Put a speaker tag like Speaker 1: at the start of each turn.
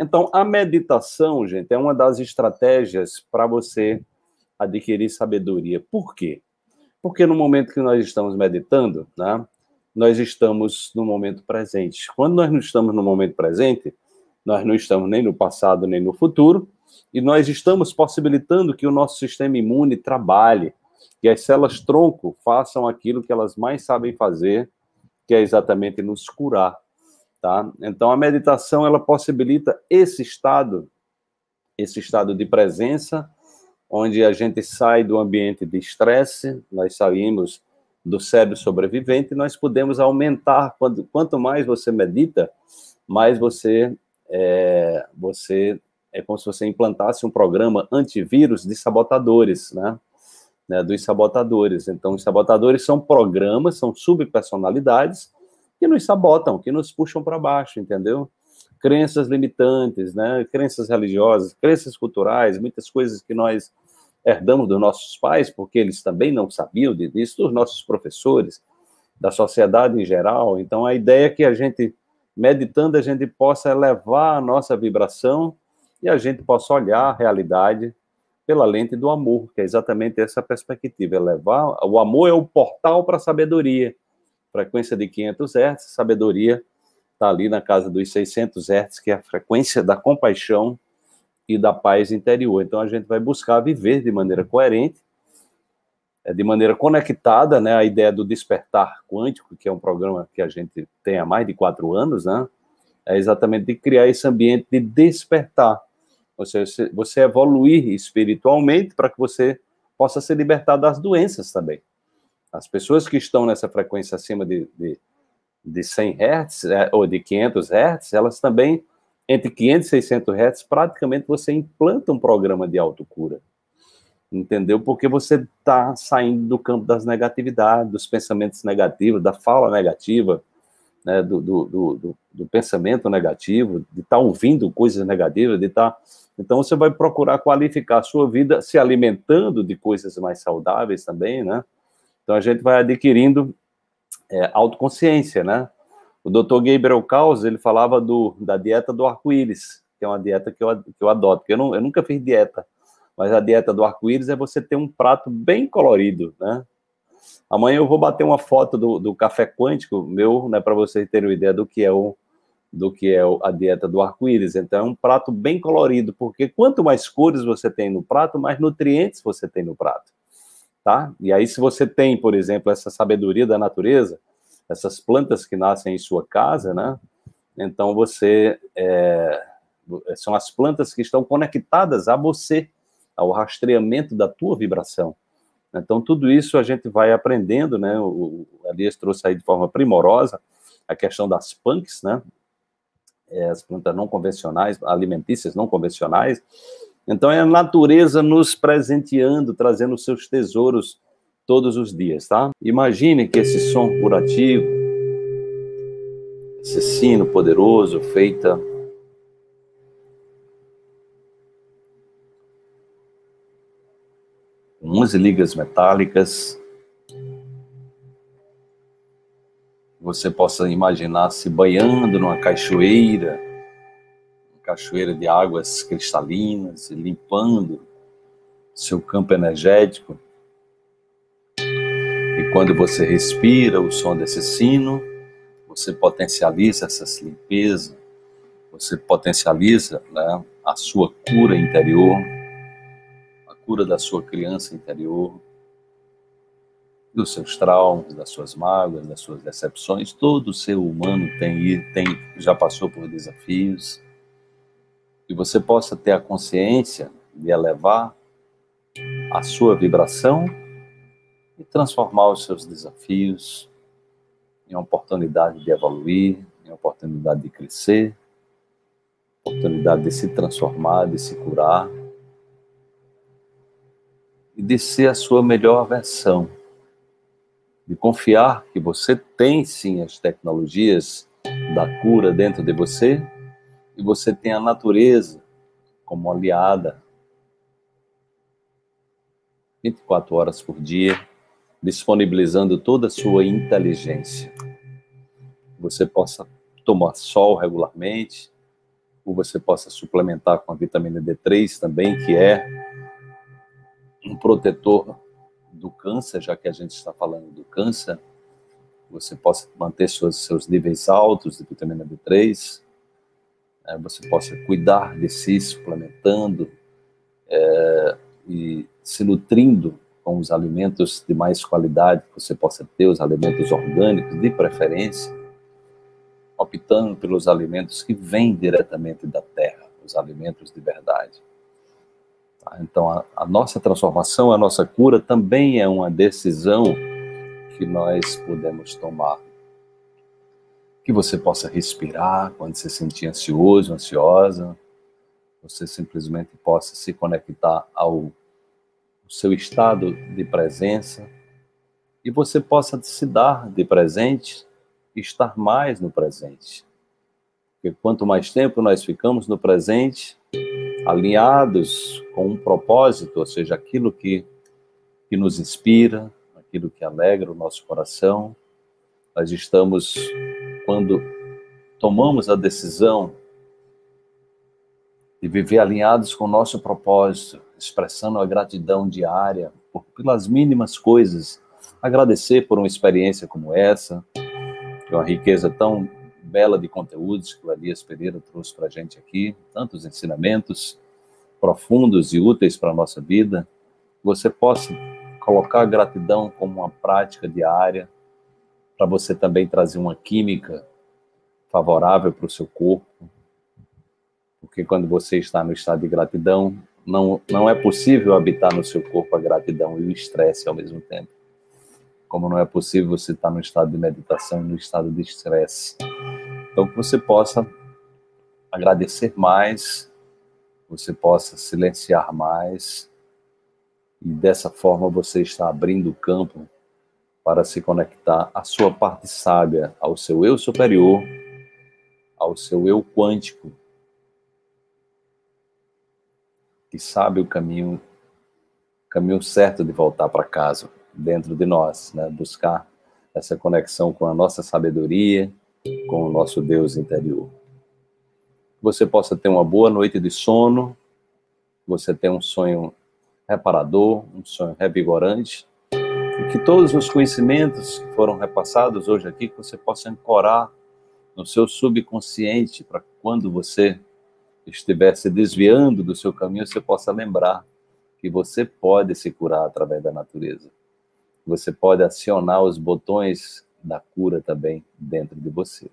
Speaker 1: Então, a meditação, gente, é uma das estratégias para você adquirir sabedoria. Por quê? Porque no momento que nós estamos meditando, né, nós estamos no momento presente. Quando nós não estamos no momento presente, nós não estamos nem no passado nem no futuro, e nós estamos possibilitando que o nosso sistema imune trabalhe, que as células tronco façam aquilo que elas mais sabem fazer, que é exatamente nos curar, tá? Então a meditação ela possibilita esse estado, esse estado de presença, onde a gente sai do ambiente de estresse, nós saímos do cérebro sobrevivente, nós podemos aumentar quando, quanto mais você medita, mais você é, você é como se você implantasse um programa antivírus de sabotadores, né? né? Dos sabotadores. Então, os sabotadores são programas, são subpersonalidades que nos sabotam, que nos puxam para baixo, entendeu? Crenças limitantes, né? Crenças religiosas, crenças culturais, muitas coisas que nós herdamos dos nossos pais, porque eles também não sabiam disso, dos nossos professores, da sociedade em geral. Então, a ideia é que a gente, meditando, a gente possa elevar a nossa vibração e a gente possa olhar a realidade pela lente do amor, que é exatamente essa perspectiva, elevar, o amor é o portal para a sabedoria, frequência de 500 Hz, sabedoria está ali na casa dos 600 Hz, que é a frequência da compaixão e da paz interior. Então a gente vai buscar viver de maneira coerente, é, de maneira conectada, né? A ideia do despertar quântico, que é um programa que a gente tem há mais de quatro anos, né? É exatamente de criar esse ambiente de despertar você, você evoluir espiritualmente para que você possa se libertar das doenças também. As pessoas que estão nessa frequência acima de, de, de 100 Hz é, ou de 500 Hz, elas também, entre 500 e 600 Hz, praticamente você implanta um programa de autocura. Entendeu? Porque você está saindo do campo das negatividades, dos pensamentos negativos, da fala negativa, né, do, do, do, do, pensamento negativo, de estar tá ouvindo coisas negativas, de estar. Tá... Então, você vai procurar qualificar a sua vida se alimentando de coisas mais saudáveis também, né? Então, a gente vai adquirindo é, autoconsciência, né? O Dr. Gabriel Caus, ele falava do, da dieta do arco-íris, que é uma dieta que eu, que eu adoto, eu, eu nunca fiz dieta, mas a dieta do arco-íris é você ter um prato bem colorido, né? Amanhã eu vou bater uma foto do, do café quântico meu, né, para vocês terem uma ideia do que é o do que é a dieta do arco-íris. Então é um prato bem colorido, porque quanto mais cores você tem no prato, mais nutrientes você tem no prato, tá? E aí se você tem, por exemplo, essa sabedoria da natureza, essas plantas que nascem em sua casa, né? Então você é, são as plantas que estão conectadas a você, ao rastreamento da tua vibração. Então, tudo isso a gente vai aprendendo, né? O, Elias trouxe aí de forma primorosa a questão das punks, né? É, as plantas não convencionais, alimentícias não convencionais. Então, é a natureza nos presenteando, trazendo seus tesouros todos os dias, tá? Imagine que esse som curativo, esse sino poderoso, feita 11 ligas metálicas. Você possa imaginar se banhando numa cachoeira, cachoeira de águas cristalinas, limpando seu campo energético. E quando você respira o som desse sino, você potencializa essa limpeza, você potencializa né, a sua cura interior cura da sua criança interior, dos seus traumas, das suas mágoas, das suas decepções. Todo ser humano tem, tem já passou por desafios. Que você possa ter a consciência de elevar a sua vibração e transformar os seus desafios em oportunidade de evoluir, em oportunidade de crescer, oportunidade de se transformar, de se curar e de ser a sua melhor versão. De confiar que você tem sim as tecnologias da cura dentro de você e você tem a natureza como aliada 24 horas por dia, disponibilizando toda a sua inteligência. Você possa tomar sol regularmente, ou você possa suplementar com a vitamina D3 também, que é um protetor do câncer, já que a gente está falando do câncer, você possa manter seus, seus níveis altos de vitamina D3, é, você possa cuidar de si, suplementando é, e se nutrindo com os alimentos de mais qualidade que você possa ter, os alimentos orgânicos de preferência, optando pelos alimentos que vêm diretamente da terra, os alimentos de verdade. Tá? Então, a, a nossa transformação, a nossa cura também é uma decisão que nós podemos tomar. Que você possa respirar quando se sentir ansioso, ansiosa, você simplesmente possa se conectar ao seu estado de presença e você possa se dar de presente estar mais no presente. Porque quanto mais tempo nós ficamos no presente, alinhados com um propósito, ou seja, aquilo que, que nos inspira, aquilo que alegra o nosso coração, nós estamos, quando tomamos a decisão de viver alinhados com o nosso propósito, expressando a gratidão diária por, pelas mínimas coisas, agradecer por uma experiência como essa, que é uma riqueza tão bela de conteúdos que o Elias Pereira trouxe para a gente aqui, tantos ensinamentos profundos e úteis para a nossa vida, você possa colocar a gratidão como uma prática diária, para você também trazer uma química favorável para o seu corpo, porque quando você está no estado de gratidão, não, não é possível habitar no seu corpo a gratidão e o estresse ao mesmo tempo. Como não é possível você estar no estado de meditação e no estado de estresse. Então, que você possa agradecer mais, você possa silenciar mais, e dessa forma você está abrindo o campo para se conectar à sua parte sábia, ao seu eu superior, ao seu eu quântico, que sabe o caminho, caminho certo de voltar para casa, dentro de nós, né? buscar essa conexão com a nossa sabedoria, com o nosso Deus interior. Você possa ter uma boa noite de sono, você tenha um sonho reparador, um sonho revigorante, e que todos os conhecimentos que foram repassados hoje aqui, que você possa ancorar no seu subconsciente para quando você estiver se desviando do seu caminho, você possa lembrar que você pode se curar através da natureza. Você pode acionar os botões da cura também dentro de você.